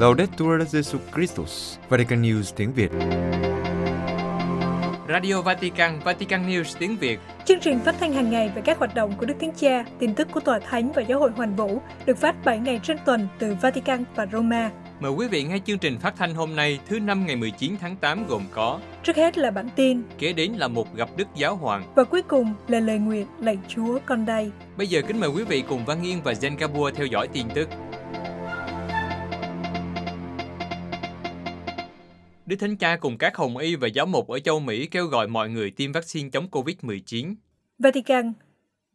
Laudetur Jesus Christus, Vatican News tiếng Việt. Radio Vatican, Vatican News tiếng Việt. Chương trình phát thanh hàng ngày về các hoạt động của Đức Thánh Cha, tin tức của Tòa Thánh và Giáo hội Hoàn Vũ được phát 7 ngày trên tuần từ Vatican và Roma. Mời quý vị nghe chương trình phát thanh hôm nay thứ năm ngày 19 tháng 8 gồm có Trước hết là bản tin, kế đến là một gặp Đức Giáo Hoàng. và cuối cùng là lời nguyện lạy Chúa con đây. Bây giờ kính mời quý vị cùng Văn Nghiên và Zen Gabua theo dõi tin tức. Đức Thánh Cha cùng các hồng y và giáo mục ở châu Mỹ kêu gọi mọi người tiêm vaccine chống Covid-19. Vatican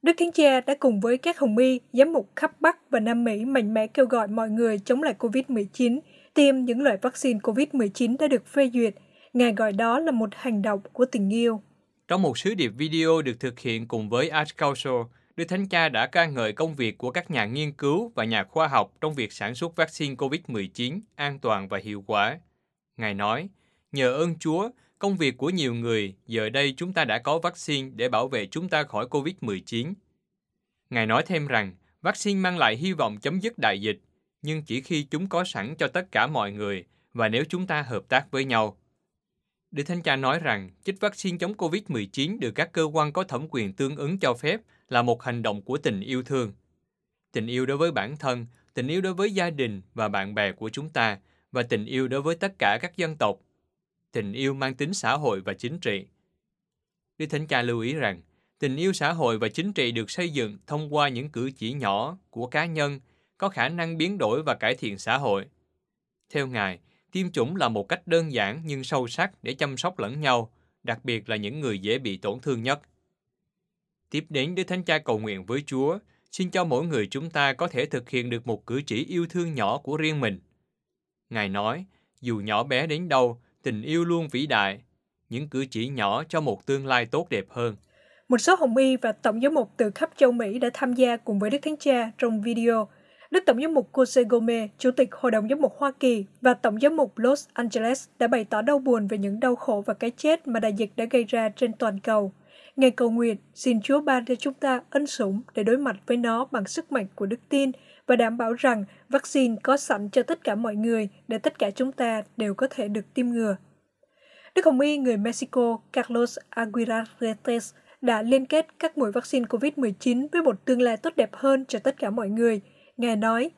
Đức Thánh Cha đã cùng với các hồng y, giám mục khắp Bắc và Nam Mỹ mạnh mẽ kêu gọi mọi người chống lại COVID-19, tiêm những loại vaccine COVID-19 đã được phê duyệt. Ngài gọi đó là một hành động của tình yêu. Trong một sứ điệp video được thực hiện cùng với Arch Council, Đức Thánh Cha đã ca ngợi công việc của các nhà nghiên cứu và nhà khoa học trong việc sản xuất vaccine COVID-19 an toàn và hiệu quả. Ngài nói, nhờ ơn Chúa, công việc của nhiều người, giờ đây chúng ta đã có vaccine để bảo vệ chúng ta khỏi COVID-19. Ngài nói thêm rằng, vaccine mang lại hy vọng chấm dứt đại dịch, nhưng chỉ khi chúng có sẵn cho tất cả mọi người và nếu chúng ta hợp tác với nhau. Đức Thánh Cha nói rằng chích vaccine chống COVID-19 được các cơ quan có thẩm quyền tương ứng cho phép là một hành động của tình yêu thương. Tình yêu đối với bản thân, tình yêu đối với gia đình và bạn bè của chúng ta và tình yêu đối với tất cả các dân tộc. Tình yêu mang tính xã hội và chính trị. Đức Thánh Cha lưu ý rằng, tình yêu xã hội và chính trị được xây dựng thông qua những cử chỉ nhỏ của cá nhân có khả năng biến đổi và cải thiện xã hội. Theo Ngài, tiêm chủng là một cách đơn giản nhưng sâu sắc để chăm sóc lẫn nhau, đặc biệt là những người dễ bị tổn thương nhất. Tiếp đến Đức Thánh Cha cầu nguyện với Chúa, xin cho mỗi người chúng ta có thể thực hiện được một cử chỉ yêu thương nhỏ của riêng mình. Ngài nói, dù nhỏ bé đến đâu, tình yêu luôn vĩ đại. Những cử chỉ nhỏ cho một tương lai tốt đẹp hơn. Một số hồng y và tổng giám mục từ khắp châu Mỹ đã tham gia cùng với Đức Thánh Cha trong video. Đức Tổng giám mục Jose Gomez, Chủ tịch Hội đồng giám mục Hoa Kỳ và Tổng giám mục Los Angeles đã bày tỏ đau buồn về những đau khổ và cái chết mà đại dịch đã gây ra trên toàn cầu. Ngài cầu nguyện, xin Chúa ban cho chúng ta ân sủng để đối mặt với nó bằng sức mạnh của đức tin và đảm bảo rằng vaccine có sẵn cho tất cả mọi người để tất cả chúng ta đều có thể được tiêm ngừa. Đức Hồng Y người Mexico Carlos Aguirretes đã liên kết các mũi vaccine COVID-19 với một tương lai tốt đẹp hơn cho tất cả mọi người. Ngài nói,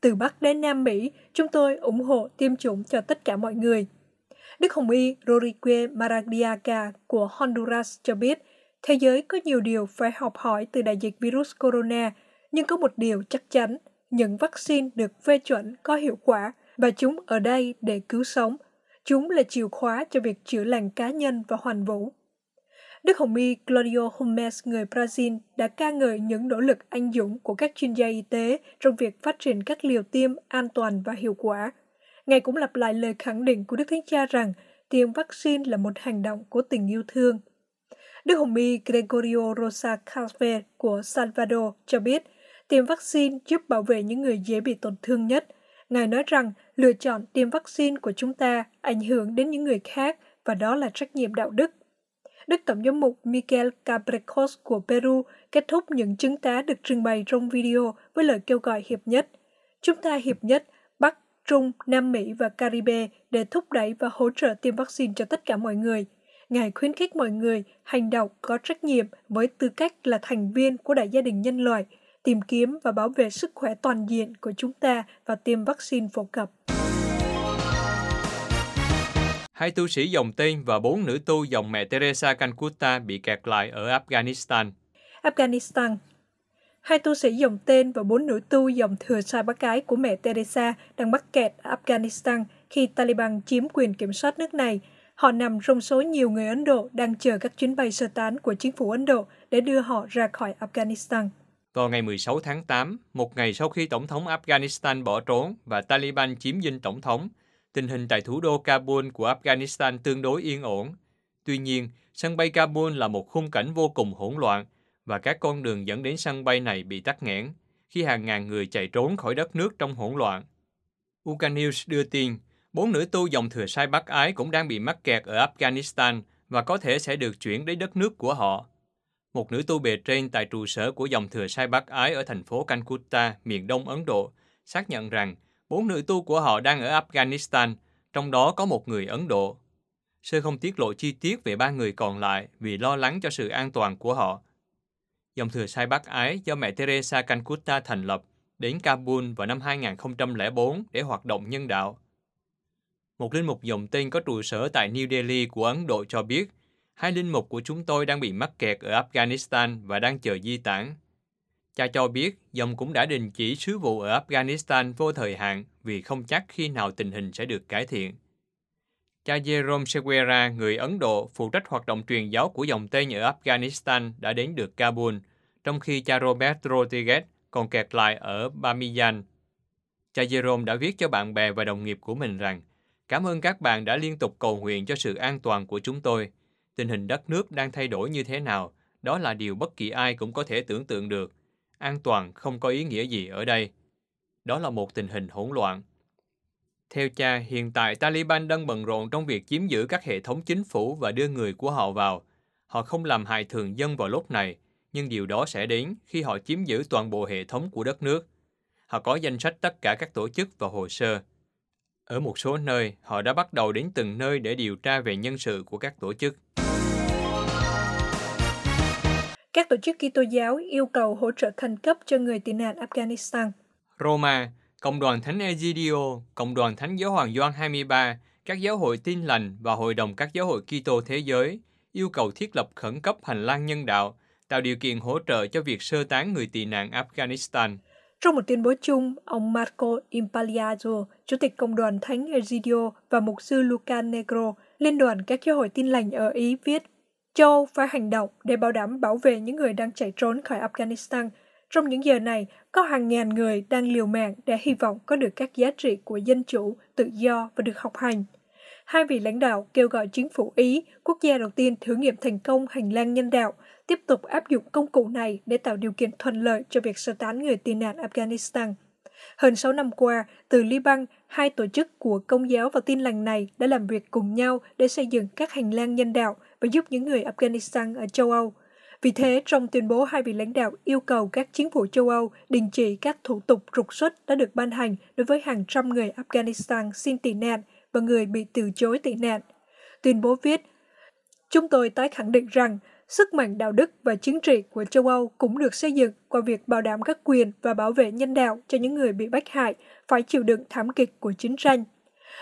từ Bắc đến Nam Mỹ, chúng tôi ủng hộ tiêm chủng cho tất cả mọi người. Đức Hồng Y Rorique Maradiaga của Honduras cho biết, thế giới có nhiều điều phải học hỏi từ đại dịch virus corona, nhưng có một điều chắc chắn, những vaccine được phê chuẩn có hiệu quả và chúng ở đây để cứu sống. Chúng là chìa khóa cho việc chữa lành cá nhân và hoàn vũ. Đức Hồng Y Claudio Holmes người Brazil đã ca ngợi những nỗ lực anh dũng của các chuyên gia y tế trong việc phát triển các liều tiêm an toàn và hiệu quả. Ngài cũng lặp lại lời khẳng định của Đức Thánh Cha rằng tiêm vaccine là một hành động của tình yêu thương. Đức Hồng Y Gregorio Rosa Calve của Salvador cho biết tiêm vaccine giúp bảo vệ những người dễ bị tổn thương nhất. Ngài nói rằng lựa chọn tiêm vaccine của chúng ta ảnh hưởng đến những người khác và đó là trách nhiệm đạo đức. Đức Tổng giám mục Miguel Cabrecos của Peru kết thúc những chứng tá được trình bày trong video với lời kêu gọi hiệp nhất. Chúng ta hiệp nhất Bắc, Trung, Nam Mỹ và Caribe để thúc đẩy và hỗ trợ tiêm vaccine cho tất cả mọi người. Ngài khuyến khích mọi người hành động có trách nhiệm với tư cách là thành viên của đại gia đình nhân loại, tìm kiếm và bảo vệ sức khỏe toàn diện của chúng ta và tiêm vaccine phổ cập. Hai tu sĩ dòng tên và bốn nữ tu dòng mẹ Teresa Calcutta bị kẹt lại ở Afghanistan. Afghanistan Hai tu sĩ dòng tên và bốn nữ tu dòng thừa sai bác gái của mẹ Teresa đang mắc kẹt ở Afghanistan khi Taliban chiếm quyền kiểm soát nước này. Họ nằm trong số nhiều người Ấn Độ đang chờ các chuyến bay sơ tán của chính phủ Ấn Độ để đưa họ ra khỏi Afghanistan. Vào ngày 16 tháng 8, một ngày sau khi Tổng thống Afghanistan bỏ trốn và Taliban chiếm dinh Tổng thống, tình hình tại thủ đô Kabul của Afghanistan tương đối yên ổn. Tuy nhiên, sân bay Kabul là một khung cảnh vô cùng hỗn loạn và các con đường dẫn đến sân bay này bị tắc nghẽn khi hàng ngàn người chạy trốn khỏi đất nước trong hỗn loạn. Uka News đưa tin, bốn nữ tu dòng thừa sai Bắc Ái cũng đang bị mắc kẹt ở Afghanistan và có thể sẽ được chuyển đến đất nước của họ. Một nữ tu bề trên tại trụ sở của dòng thừa sai Bắc Ái ở thành phố Calcutta, miền đông Ấn Độ, xác nhận rằng Bốn nữ tu của họ đang ở Afghanistan, trong đó có một người Ấn Độ. Sơ không tiết lộ chi tiết về ba người còn lại vì lo lắng cho sự an toàn của họ. Dòng thừa sai bác ái do mẹ Teresa Calcutta thành lập đến Kabul vào năm 2004 để hoạt động nhân đạo. Một linh mục dòng tên có trụ sở tại New Delhi của Ấn Độ cho biết, hai linh mục của chúng tôi đang bị mắc kẹt ở Afghanistan và đang chờ di tản. Cha cho biết dòng cũng đã đình chỉ sứ vụ ở Afghanistan vô thời hạn vì không chắc khi nào tình hình sẽ được cải thiện. Cha Jerome Seguera, người Ấn Độ, phụ trách hoạt động truyền giáo của dòng tên ở Afghanistan đã đến được Kabul, trong khi cha Robert Rodriguez còn kẹt lại ở Bamiyan. Cha Jerome đã viết cho bạn bè và đồng nghiệp của mình rằng Cảm ơn các bạn đã liên tục cầu nguyện cho sự an toàn của chúng tôi. Tình hình đất nước đang thay đổi như thế nào, đó là điều bất kỳ ai cũng có thể tưởng tượng được. An toàn không có ý nghĩa gì ở đây. Đó là một tình hình hỗn loạn. Theo cha, hiện tại Taliban đang bận rộn trong việc chiếm giữ các hệ thống chính phủ và đưa người của họ vào. Họ không làm hại thường dân vào lúc này, nhưng điều đó sẽ đến khi họ chiếm giữ toàn bộ hệ thống của đất nước. Họ có danh sách tất cả các tổ chức và hồ sơ. Ở một số nơi, họ đã bắt đầu đến từng nơi để điều tra về nhân sự của các tổ chức. Các tổ chức Kitô giáo yêu cầu hỗ trợ khẩn cấp cho người tị nạn Afghanistan. Roma, Cộng đoàn Thánh Egidio, Cộng đoàn Thánh Giáo Hoàng Gioan 23, các giáo hội tin lành và Hội đồng các giáo hội Kitô thế giới yêu cầu thiết lập khẩn cấp hành lang nhân đạo, tạo điều kiện hỗ trợ cho việc sơ tán người tị nạn Afghanistan. Trong một tuyên bố chung, ông Marco Impagliazzo, Chủ tịch Công đoàn Thánh Egidio và Mục sư Luca Negro, Liên đoàn các giáo hội tin lành ở Ý viết, châu phải hành động để bảo đảm bảo vệ những người đang chạy trốn khỏi Afghanistan. Trong những giờ này, có hàng ngàn người đang liều mạng để hy vọng có được các giá trị của dân chủ, tự do và được học hành. Hai vị lãnh đạo kêu gọi chính phủ Ý, quốc gia đầu tiên thử nghiệm thành công hành lang nhân đạo, tiếp tục áp dụng công cụ này để tạo điều kiện thuận lợi cho việc sơ tán người tị nạn Afghanistan. Hơn 6 năm qua, từ Liban, hai tổ chức của công giáo và tin lành này đã làm việc cùng nhau để xây dựng các hành lang nhân đạo và giúp những người Afghanistan ở châu Âu. Vì thế, trong tuyên bố hai vị lãnh đạo yêu cầu các chính phủ châu Âu đình chỉ các thủ tục trục xuất đã được ban hành đối với hàng trăm người Afghanistan xin tị nạn và người bị từ chối tị nạn. Tuyên bố viết, Chúng tôi tái khẳng định rằng sức mạnh đạo đức và chính trị của châu Âu cũng được xây dựng qua việc bảo đảm các quyền và bảo vệ nhân đạo cho những người bị bách hại phải chịu đựng thảm kịch của chiến tranh.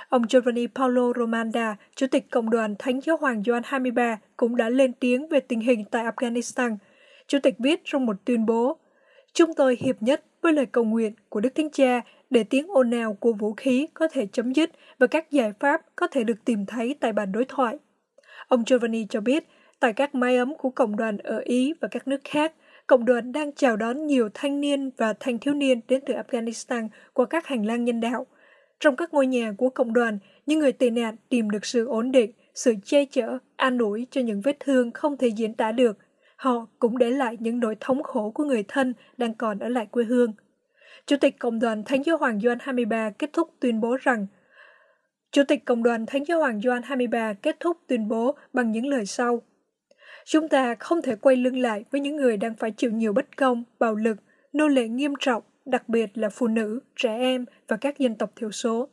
Ông Giovanni Paolo Romanda, Chủ tịch Cộng đoàn Thánh Giáo Hoàng Gioan 23, cũng đã lên tiếng về tình hình tại Afghanistan. Chủ tịch viết trong một tuyên bố, Chúng tôi hiệp nhất với lời cầu nguyện của Đức Thánh Cha để tiếng ồn ào của vũ khí có thể chấm dứt và các giải pháp có thể được tìm thấy tại bàn đối thoại. Ông Giovanni cho biết, tại các mái ấm của cộng đoàn ở Ý và các nước khác, cộng đoàn đang chào đón nhiều thanh niên và thanh thiếu niên đến từ Afghanistan qua các hành lang nhân đạo. Trong các ngôi nhà của cộng đoàn, những người tị nạn tìm được sự ổn định, sự che chở, an ủi cho những vết thương không thể diễn tả được. Họ cũng để lại những nỗi thống khổ của người thân đang còn ở lại quê hương. Chủ tịch Cộng đoàn Thánh Giáo Hoàng Gioan 23 kết thúc tuyên bố rằng Chủ tịch Cộng đoàn Thánh Giáo Hoàng Gioan 23 kết thúc tuyên bố bằng những lời sau. Chúng ta không thể quay lưng lại với những người đang phải chịu nhiều bất công, bạo lực, nô lệ nghiêm trọng, đặc biệt là phụ nữ, trẻ em và các dân tộc thiểu số.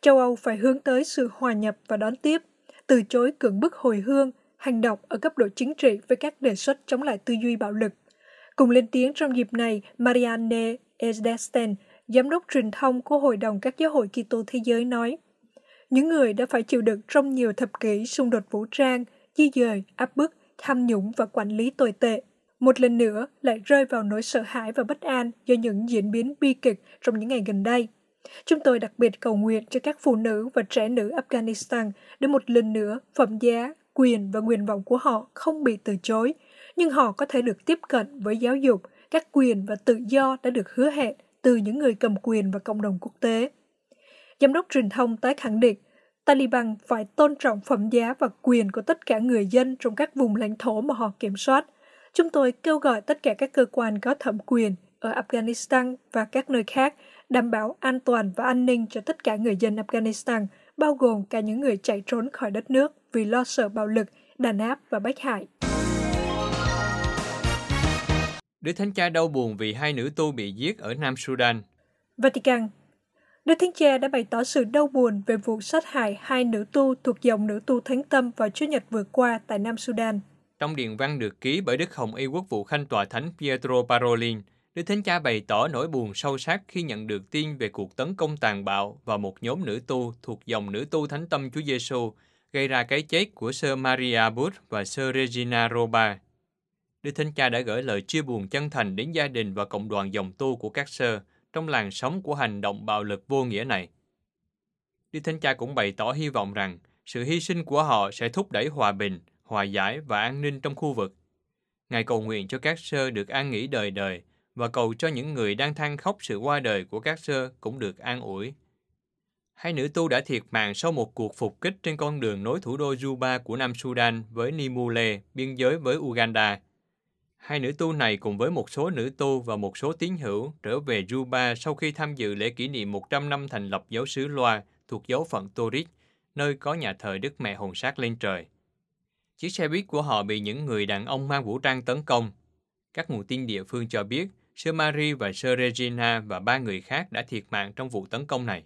Châu Âu phải hướng tới sự hòa nhập và đón tiếp, từ chối cưỡng bức hồi hương, hành động ở cấp độ chính trị với các đề xuất chống lại tư duy bạo lực. Cùng lên tiếng trong dịp này, Marianne Esdesten, giám đốc truyền thông của Hội đồng các giáo hội Kitô thế giới nói, những người đã phải chịu đựng trong nhiều thập kỷ xung đột vũ trang, di dời, áp bức, tham nhũng và quản lý tồi tệ. Một lần nữa lại rơi vào nỗi sợ hãi và bất an do những diễn biến bi kịch trong những ngày gần đây. Chúng tôi đặc biệt cầu nguyện cho các phụ nữ và trẻ nữ Afghanistan để một lần nữa phẩm giá, quyền và nguyện vọng của họ không bị từ chối, nhưng họ có thể được tiếp cận với giáo dục, các quyền và tự do đã được hứa hẹn từ những người cầm quyền và cộng đồng quốc tế. Giám đốc truyền thông tái khẳng định Taliban phải tôn trọng phẩm giá và quyền của tất cả người dân trong các vùng lãnh thổ mà họ kiểm soát. Chúng tôi kêu gọi tất cả các cơ quan có thẩm quyền ở Afghanistan và các nơi khác đảm bảo an toàn và an ninh cho tất cả người dân Afghanistan, bao gồm cả những người chạy trốn khỏi đất nước vì lo sợ bạo lực, đàn áp và bách hại. Đức Thánh Cha đau buồn vì hai nữ tu bị giết ở Nam Sudan. Vatican Đức Thánh Cha đã bày tỏ sự đau buồn về vụ sát hại hai nữ tu thuộc dòng nữ tu Thánh Tâm vào Chủ nhật vừa qua tại Nam Sudan. Trong điện văn được ký bởi Đức Hồng Y Quốc vụ Khanh Tòa Thánh Pietro Parolin, Đức Thánh Cha bày tỏ nỗi buồn sâu sắc khi nhận được tin về cuộc tấn công tàn bạo vào một nhóm nữ tu thuộc dòng nữ tu Thánh Tâm Chúa Giêsu gây ra cái chết của Sơ Maria Booth và Sơ Regina Roba. Đức Thánh Cha đã gửi lời chia buồn chân thành đến gia đình và cộng đoàn dòng tu của các sơ trong làn sóng của hành động bạo lực vô nghĩa này. Đức Thánh Cha cũng bày tỏ hy vọng rằng sự hy sinh của họ sẽ thúc đẩy hòa bình, hòa giải và an ninh trong khu vực. Ngài cầu nguyện cho các sơ được an nghỉ đời đời và cầu cho những người đang than khóc sự qua đời của các sơ cũng được an ủi. Hai nữ tu đã thiệt mạng sau một cuộc phục kích trên con đường nối thủ đô Juba của Nam Sudan với Nimule, biên giới với Uganda. Hai nữ tu này cùng với một số nữ tu và một số tín hữu trở về Juba sau khi tham dự lễ kỷ niệm 100 năm thành lập giáo xứ Loa thuộc giáo phận Torit, nơi có nhà thờ Đức Mẹ Hồn Sát lên trời. Chiếc xe buýt của họ bị những người đàn ông mang vũ trang tấn công. Các nguồn tin địa phương cho biết, Sơ Marie và Sơ Regina và ba người khác đã thiệt mạng trong vụ tấn công này.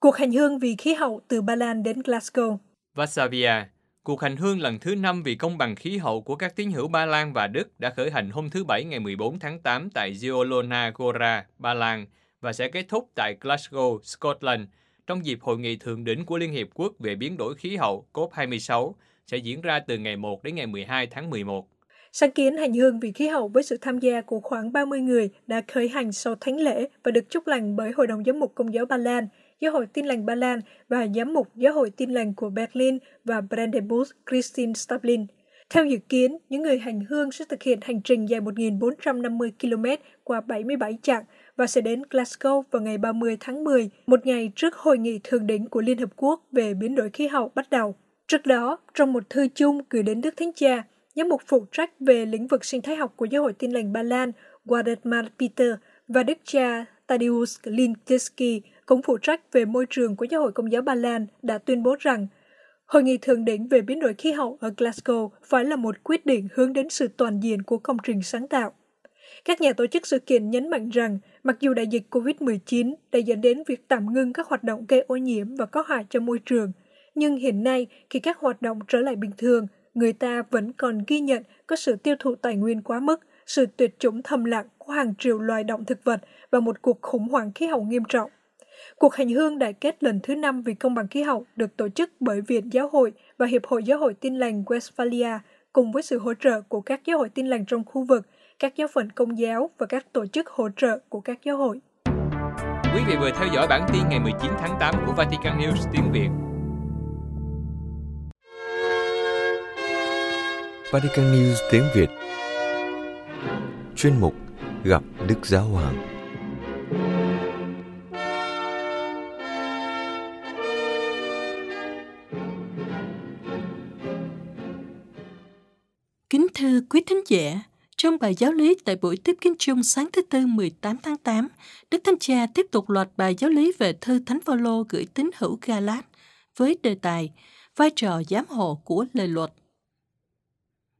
Cuộc hành hương vì khí hậu từ Ba Lan đến Glasgow Varsavia, cuộc hành hương lần thứ 5 vì công bằng khí hậu của các tín hữu Ba Lan và Đức đã khởi hành hôm thứ Bảy ngày 14 tháng 8 tại Zielona Gora, Ba Lan và sẽ kết thúc tại Glasgow, Scotland trong dịp Hội nghị Thượng đỉnh của Liên Hiệp Quốc về biến đổi khí hậu COP26 sẽ diễn ra từ ngày 1 đến ngày 12 tháng 11. Sáng kiến hành hương vì khí hậu với sự tham gia của khoảng 30 người đã khởi hành sau thánh lễ và được chúc lành bởi Hội đồng Giám mục Công giáo Ba Lan, Giáo hội Tin lành Ba Lan và Giám mục Giáo hội Tin lành của Berlin và Brandenburg Christine Stablin. Theo dự kiến, những người hành hương sẽ thực hiện hành trình dài 1.450 km qua 77 chặng và sẽ đến Glasgow vào ngày 30 tháng 10, một ngày trước hội nghị thượng đỉnh của Liên Hợp Quốc về biến đổi khí hậu bắt đầu. Trước đó, trong một thư chung gửi đến Đức Thánh Cha, giám mục phụ trách về lĩnh vực sinh thái học của Giáo hội Tin lành Ba Lan, Waldemar Peter và Đức cha Tadeusz Linkiski cũng phụ trách về môi trường của Giáo hội Công giáo Ba Lan đã tuyên bố rằng Hội nghị thượng đỉnh về biến đổi khí hậu ở Glasgow phải là một quyết định hướng đến sự toàn diện của công trình sáng tạo. Các nhà tổ chức sự kiện nhấn mạnh rằng, mặc dù đại dịch COVID-19 đã dẫn đến việc tạm ngưng các hoạt động gây ô nhiễm và có hại cho môi trường, nhưng hiện nay khi các hoạt động trở lại bình thường, người ta vẫn còn ghi nhận có sự tiêu thụ tài nguyên quá mức, sự tuyệt chủng thầm lặng của hàng triệu loài động thực vật và một cuộc khủng hoảng khí hậu nghiêm trọng. Cuộc hành hương đại kết lần thứ năm vì công bằng khí hậu được tổ chức bởi Viện Giáo hội và Hiệp hội Giáo hội Tin lành Westphalia cùng với sự hỗ trợ của các giáo hội tin lành trong khu vực, các giáo phận công giáo và các tổ chức hỗ trợ của các giáo hội. Quý vị vừa theo dõi bản tin ngày 19 tháng 8 của Vatican News tiếng Việt. Vatican News tiếng Việt Chuyên mục Gặp Đức Giáo Hoàng thưa quý thính giả, trong bài giáo lý tại buổi tiếp kiến chung sáng thứ Tư 18 tháng 8, Đức Thánh Cha tiếp tục loạt bài giáo lý về thư Thánh Phaolô gửi tín hữu Galat với đề tài vai trò giám hộ của lời luật.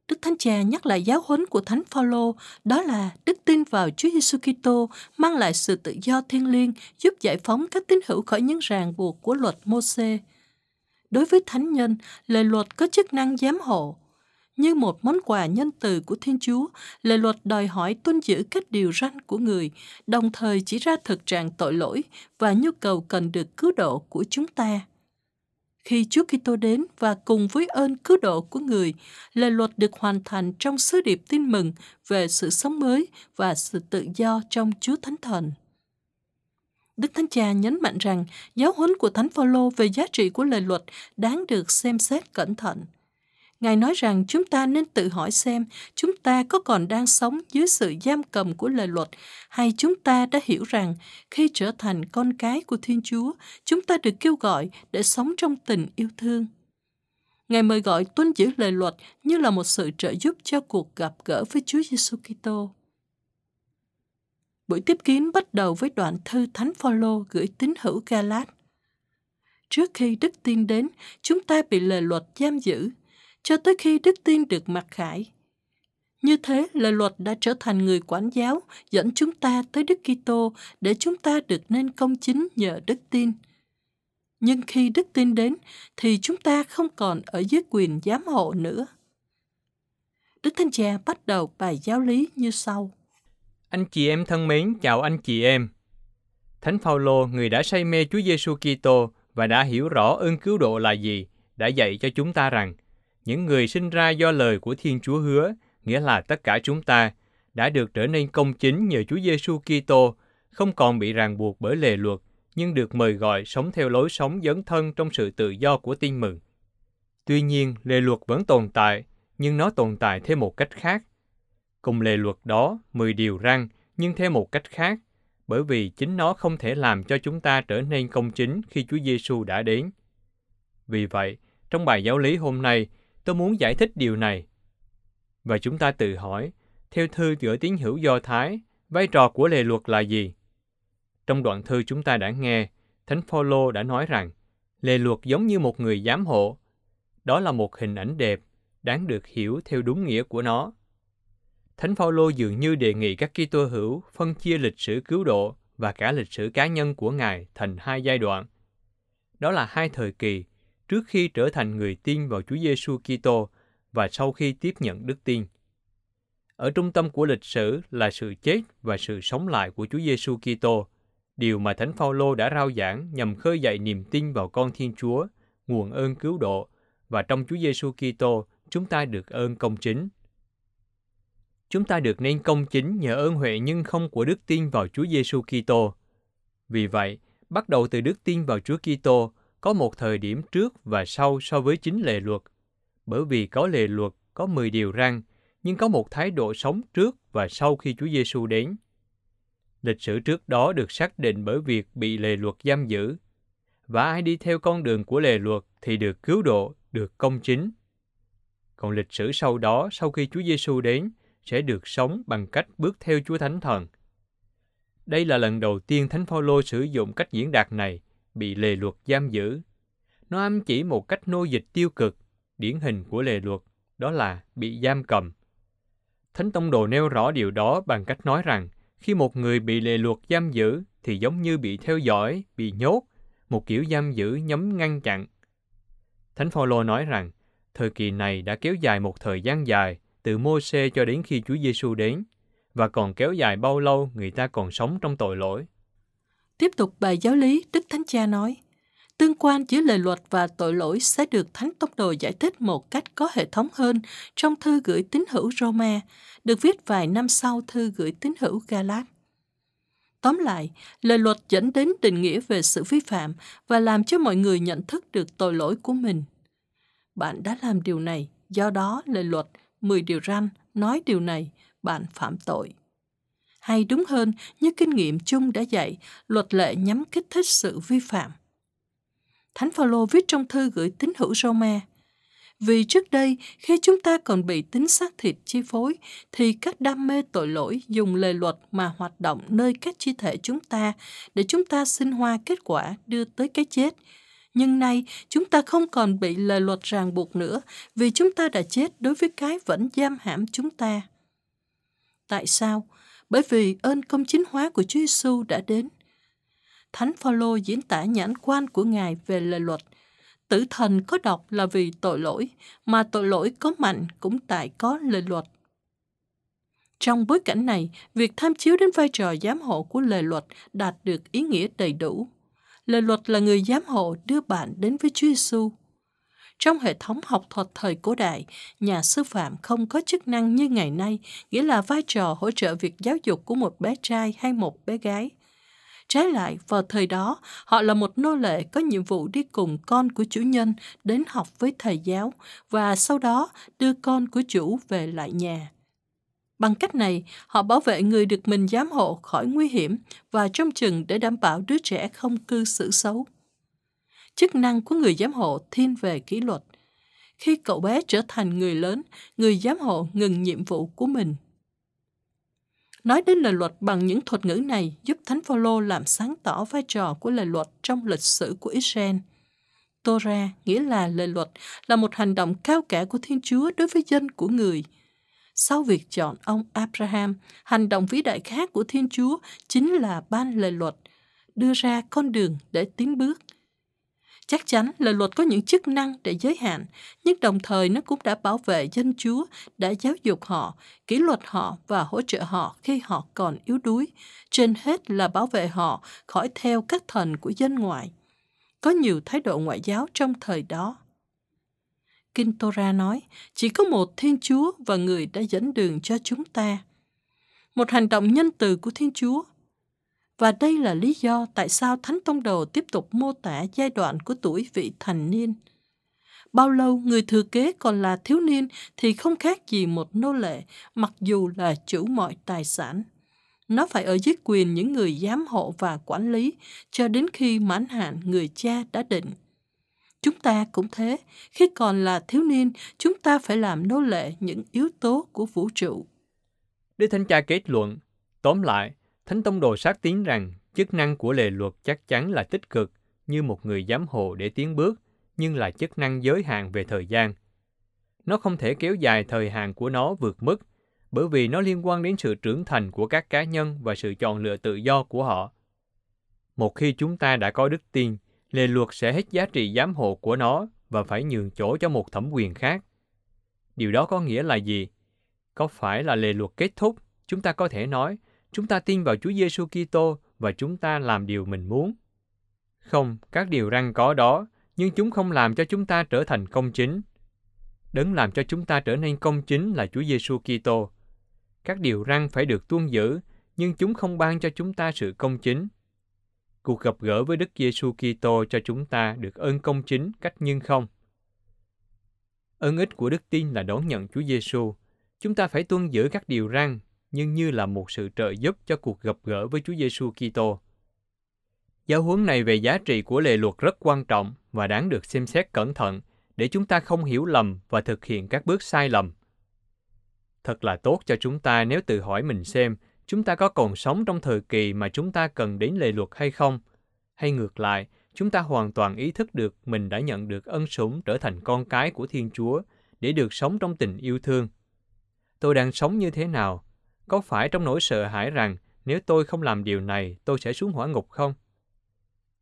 Đức Thánh Cha nhắc lại giáo huấn của Thánh Phaolô, đó là đức tin vào Chúa Giêsu Kitô mang lại sự tự do thiêng liêng, giúp giải phóng các tín hữu khỏi những ràng buộc của luật Môsê. Đối với thánh nhân, lời luật có chức năng giám hộ, như một món quà nhân từ của Thiên Chúa, lời luật đòi hỏi tuân giữ các điều răn của người, đồng thời chỉ ra thực trạng tội lỗi và nhu cầu cần được cứu độ của chúng ta. Khi Chúa Kitô đến và cùng với ơn cứu độ của người, lời luật được hoàn thành trong sứ điệp tin mừng về sự sống mới và sự tự do trong Chúa Thánh Thần. Đức Thánh Cha nhấn mạnh rằng giáo huấn của Thánh Phaolô về giá trị của lời luật đáng được xem xét cẩn thận. Ngài nói rằng chúng ta nên tự hỏi xem chúng ta có còn đang sống dưới sự giam cầm của lời luật hay chúng ta đã hiểu rằng khi trở thành con cái của Thiên Chúa, chúng ta được kêu gọi để sống trong tình yêu thương. Ngài mời gọi tuân giữ lời luật như là một sự trợ giúp cho cuộc gặp gỡ với Chúa Giêsu Kitô. Buổi tiếp kiến bắt đầu với đoạn thư Thánh Phaolô gửi tín hữu Galat. Trước khi đức tin đến, chúng ta bị lời luật giam giữ, cho tới khi đức tin được mặc khải. Như thế, lời luật đã trở thành người quản giáo, dẫn chúng ta tới Đức Kitô để chúng ta được nên công chính nhờ đức tin. Nhưng khi đức tin đến, thì chúng ta không còn ở dưới quyền giám hộ nữa. Đức Thánh Cha bắt đầu bài giáo lý như sau. Anh chị em thân mến, chào anh chị em. Thánh Phaolô, người đã say mê Chúa Giêsu Kitô và đã hiểu rõ ơn cứu độ là gì, đã dạy cho chúng ta rằng những người sinh ra do lời của Thiên Chúa hứa, nghĩa là tất cả chúng ta, đã được trở nên công chính nhờ Chúa Giêsu Kitô, không còn bị ràng buộc bởi lề luật, nhưng được mời gọi sống theo lối sống dấn thân trong sự tự do của tin mừng. Tuy nhiên, lề luật vẫn tồn tại, nhưng nó tồn tại theo một cách khác. Cùng lề luật đó, 10 điều răn, nhưng theo một cách khác, bởi vì chính nó không thể làm cho chúng ta trở nên công chính khi Chúa Giêsu đã đến. Vì vậy, trong bài giáo lý hôm nay, tôi muốn giải thích điều này. Và chúng ta tự hỏi, theo thư giữa tín hữu Do Thái, vai trò của lề luật là gì? Trong đoạn thư chúng ta đã nghe, Thánh Phaolô đã nói rằng, lề luật giống như một người giám hộ. Đó là một hình ảnh đẹp, đáng được hiểu theo đúng nghĩa của nó. Thánh Phaolô dường như đề nghị các Kitô hữu phân chia lịch sử cứu độ và cả lịch sử cá nhân của Ngài thành hai giai đoạn. Đó là hai thời kỳ trước khi trở thành người tin vào Chúa Giêsu Kitô và sau khi tiếp nhận đức tin. Ở trung tâm của lịch sử là sự chết và sự sống lại của Chúa Giêsu Kitô, điều mà Thánh Phaolô đã rao giảng nhằm khơi dậy niềm tin vào con Thiên Chúa, nguồn ơn cứu độ và trong Chúa Giêsu Kitô chúng ta được ơn công chính. Chúng ta được nên công chính nhờ ơn huệ nhưng không của đức tin vào Chúa Giêsu Kitô. Vì vậy, bắt đầu từ đức tin vào Chúa Kitô, có một thời điểm trước và sau so với chính lề luật. Bởi vì có lề luật, có 10 điều răn, nhưng có một thái độ sống trước và sau khi Chúa Giêsu đến. Lịch sử trước đó được xác định bởi việc bị lề luật giam giữ. Và ai đi theo con đường của lề luật thì được cứu độ, được công chính. Còn lịch sử sau đó, sau khi Chúa Giêsu đến, sẽ được sống bằng cách bước theo Chúa Thánh Thần. Đây là lần đầu tiên Thánh Phaolô sử dụng cách diễn đạt này, bị lề luật giam giữ. Nó ám chỉ một cách nô dịch tiêu cực, điển hình của lề luật, đó là bị giam cầm. Thánh Tông Đồ nêu rõ điều đó bằng cách nói rằng khi một người bị lề luật giam giữ thì giống như bị theo dõi, bị nhốt, một kiểu giam giữ nhắm ngăn chặn. Thánh Phaolô nói rằng thời kỳ này đã kéo dài một thời gian dài từ Mô-xê cho đến khi Chúa Giêsu đến và còn kéo dài bao lâu người ta còn sống trong tội lỗi. Tiếp tục bài giáo lý, Đức Thánh Cha nói, tương quan giữa lời luật và tội lỗi sẽ được Thánh Tông Đồ giải thích một cách có hệ thống hơn trong thư gửi tín hữu Roma, được viết vài năm sau thư gửi tín hữu Galat. Tóm lại, lời luật dẫn đến định nghĩa về sự vi phạm và làm cho mọi người nhận thức được tội lỗi của mình. Bạn đã làm điều này, do đó lời luật 10 điều răn nói điều này, bạn phạm tội. Hay đúng hơn, như kinh nghiệm chung đã dạy, luật lệ nhắm kích thích sự vi phạm. Thánh Phaolô viết trong thư gửi tín hữu Roma, vì trước đây, khi chúng ta còn bị tính xác thịt chi phối, thì các đam mê tội lỗi dùng lời luật mà hoạt động nơi các chi thể chúng ta để chúng ta sinh hoa kết quả đưa tới cái chết. Nhưng nay, chúng ta không còn bị lời luật ràng buộc nữa vì chúng ta đã chết đối với cái vẫn giam hãm chúng ta. Tại sao? Bởi vì ơn công chính hóa của Chúa Giêsu đã đến. Thánh Phaolô diễn tả nhãn quan của Ngài về lời luật. Tử thần có độc là vì tội lỗi, mà tội lỗi có mạnh cũng tại có lời luật. Trong bối cảnh này, việc tham chiếu đến vai trò giám hộ của lời luật đạt được ý nghĩa đầy đủ. Lời luật là người giám hộ đưa bạn đến với Chúa Giêsu. Trong hệ thống học thuật thời cổ đại, nhà sư phạm không có chức năng như ngày nay, nghĩa là vai trò hỗ trợ việc giáo dục của một bé trai hay một bé gái. Trái lại, vào thời đó, họ là một nô lệ có nhiệm vụ đi cùng con của chủ nhân đến học với thầy giáo và sau đó đưa con của chủ về lại nhà. Bằng cách này, họ bảo vệ người được mình giám hộ khỏi nguy hiểm và trông chừng để đảm bảo đứa trẻ không cư xử xấu. Chức năng của người giám hộ thiên về kỷ luật. Khi cậu bé trở thành người lớn, người giám hộ ngừng nhiệm vụ của mình. Nói đến lời luật bằng những thuật ngữ này giúp Thánh Phaolô làm sáng tỏ vai trò của lời luật trong lịch sử của Israel. Torah nghĩa là lời luật, là một hành động cao cả của Thiên Chúa đối với dân của người – Sau việc chọn ông Abraham, hành động vĩ đại khác của Thiên Chúa chính là ban lời luật, đưa ra con đường để tiến bước. Chắc chắn là luật có những chức năng để giới hạn, nhưng đồng thời nó cũng đã bảo vệ dân Chúa, đã giáo dục họ, kỷ luật họ và hỗ trợ họ khi họ còn yếu đuối. Trên hết là bảo vệ họ khỏi theo các thần của dân ngoại. Có nhiều thái độ ngoại giáo trong thời đó. Kinh Torah nói, chỉ có một Thiên Chúa và người đã dẫn đường cho chúng ta. Một hành động nhân từ của Thiên Chúa. Và đây là lý do tại sao Thánh Tông Đồ tiếp tục mô tả giai đoạn của tuổi vị thành niên. Bao lâu người thừa kế còn là thiếu niên thì không khác gì một nô lệ, mặc dù là chủ mọi tài sản. Nó phải ở dưới quyền những người giám hộ và quản lý cho đến khi mãn hạn người cha đã định. Chúng ta cũng thế, khi còn là thiếu niên, chúng ta phải làm nô lệ những yếu tố của vũ trụ. Đức Thánh Cha kết luận, tóm lại, Thánh Tông Đồ xác tín rằng chức năng của lề luật chắc chắn là tích cực như một người giám hộ để tiến bước, nhưng là chức năng giới hạn về thời gian. Nó không thể kéo dài thời hạn của nó vượt mức, bởi vì nó liên quan đến sự trưởng thành của các cá nhân và sự chọn lựa tự do của họ. Một khi chúng ta đã có đức tin, lề luật sẽ hết giá trị giám hộ của nó và phải nhường chỗ cho một thẩm quyền khác. Điều đó có nghĩa là gì? Có phải là lề luật kết thúc? Chúng ta có thể nói, chúng ta tin vào Chúa Giêsu Kitô và chúng ta làm điều mình muốn. Không, các điều răng có đó, nhưng chúng không làm cho chúng ta trở thành công chính. Đấng làm cho chúng ta trở nên công chính là Chúa Giêsu Kitô. Các điều răng phải được tuân giữ, nhưng chúng không ban cho chúng ta sự công chính. Cuộc gặp gỡ với Đức Giêsu Kitô cho chúng ta được ơn công chính cách nhưng không. Ơn ích của đức tin là đón nhận Chúa Giêsu. Chúng ta phải tuân giữ các điều răn, nhưng như là một sự trợ giúp cho cuộc gặp gỡ với Chúa Giêsu Kitô. Giáo huấn này về giá trị của lề luật rất quan trọng và đáng được xem xét cẩn thận để chúng ta không hiểu lầm và thực hiện các bước sai lầm. Thật là tốt cho chúng ta nếu tự hỏi mình xem chúng ta có còn sống trong thời kỳ mà chúng ta cần đến lề luật hay không? Hay ngược lại, chúng ta hoàn toàn ý thức được mình đã nhận được ân sủng trở thành con cái của Thiên Chúa để được sống trong tình yêu thương. Tôi đang sống như thế nào? Có phải trong nỗi sợ hãi rằng nếu tôi không làm điều này, tôi sẽ xuống hỏa ngục không?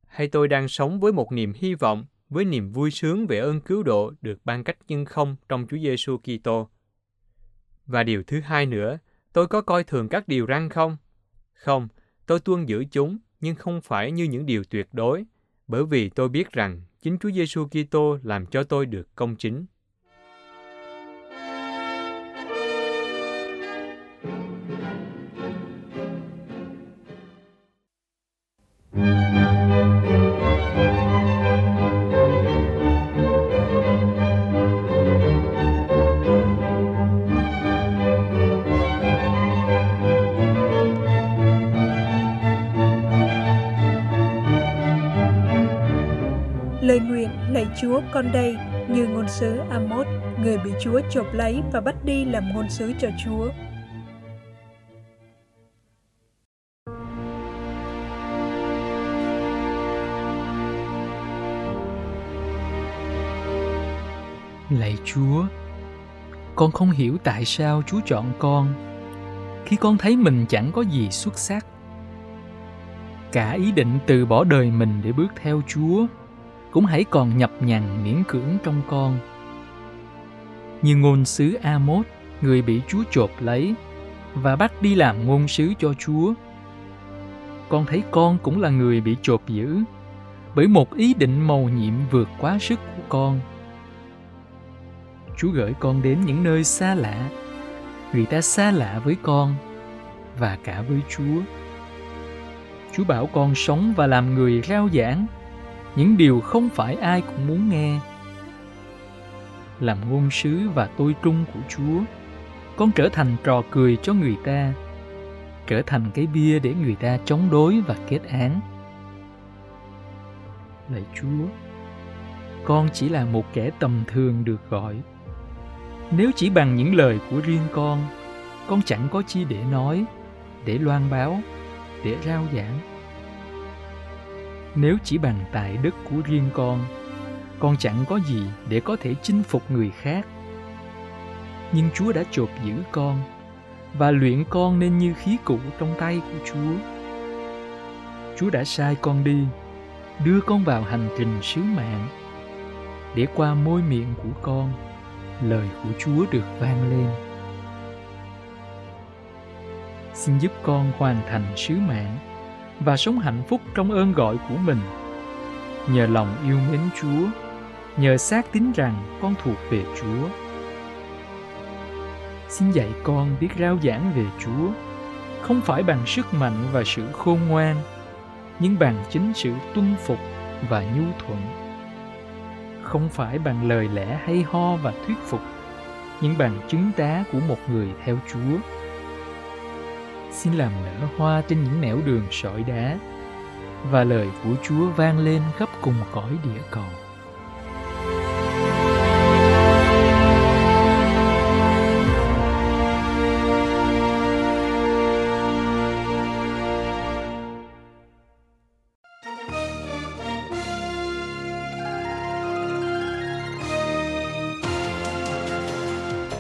Hay tôi đang sống với một niềm hy vọng, với niềm vui sướng về ơn cứu độ được ban cách nhân không trong Chúa Giêsu Kitô? Và điều thứ hai nữa, tôi có coi thường các điều răn không? Không, tôi tuân giữ chúng, nhưng không phải như những điều tuyệt đối, bởi vì tôi biết rằng chính Chúa Giêsu Kitô làm cho tôi được công chính. Con đây như ngôn sứ Amos, người bị Chúa chộp lấy và bắt đi làm ngôn sứ cho Chúa. Lạy Chúa, con không hiểu tại sao Chúa chọn con khi con thấy mình chẳng có gì xuất sắc. Cả ý định từ bỏ đời mình để bước theo Chúa cũng hãy còn nhập nhằn miễn cưỡng trong con. Như ngôn sứ Amos, người bị Chúa chộp lấy và bắt đi làm ngôn sứ cho Chúa. Con thấy con cũng là người bị chộp giữ bởi một ý định màu nhiệm vượt quá sức của con. Chúa gửi con đến những nơi xa lạ, người ta xa lạ với con và cả với Chúa. Chúa bảo con sống và làm người rao giảng những điều không phải ai cũng muốn nghe. Làm ngôn sứ và tôi trung của Chúa, con trở thành trò cười cho người ta, trở thành cái bia để người ta chống đối và kết án. Lạy Chúa, con chỉ là một kẻ tầm thường được gọi. Nếu chỉ bằng những lời của riêng con, con chẳng có chi để nói, để loan báo, để rao giảng nếu chỉ bằng tài đức của riêng con con chẳng có gì để có thể chinh phục người khác nhưng Chúa đã chộp giữ con và luyện con nên như khí cụ trong tay của Chúa. Chúa đã sai con đi, đưa con vào hành trình sứ mạng để qua môi miệng của con lời của Chúa được vang lên. Xin giúp con hoàn thành sứ mạng và sống hạnh phúc trong ơn gọi của mình. Nhờ lòng yêu mến Chúa, nhờ xác tín rằng con thuộc về Chúa. Xin dạy con biết rao giảng về Chúa, không phải bằng sức mạnh và sự khôn ngoan, nhưng bằng chính sự tuân phục và nhu thuận không phải bằng lời lẽ hay ho và thuyết phục nhưng bằng chứng tá của một người theo chúa xin làm nở hoa trên những nẻo đường sỏi đá, và lời của chúa vang lên khắp cùng cõi địa cầu.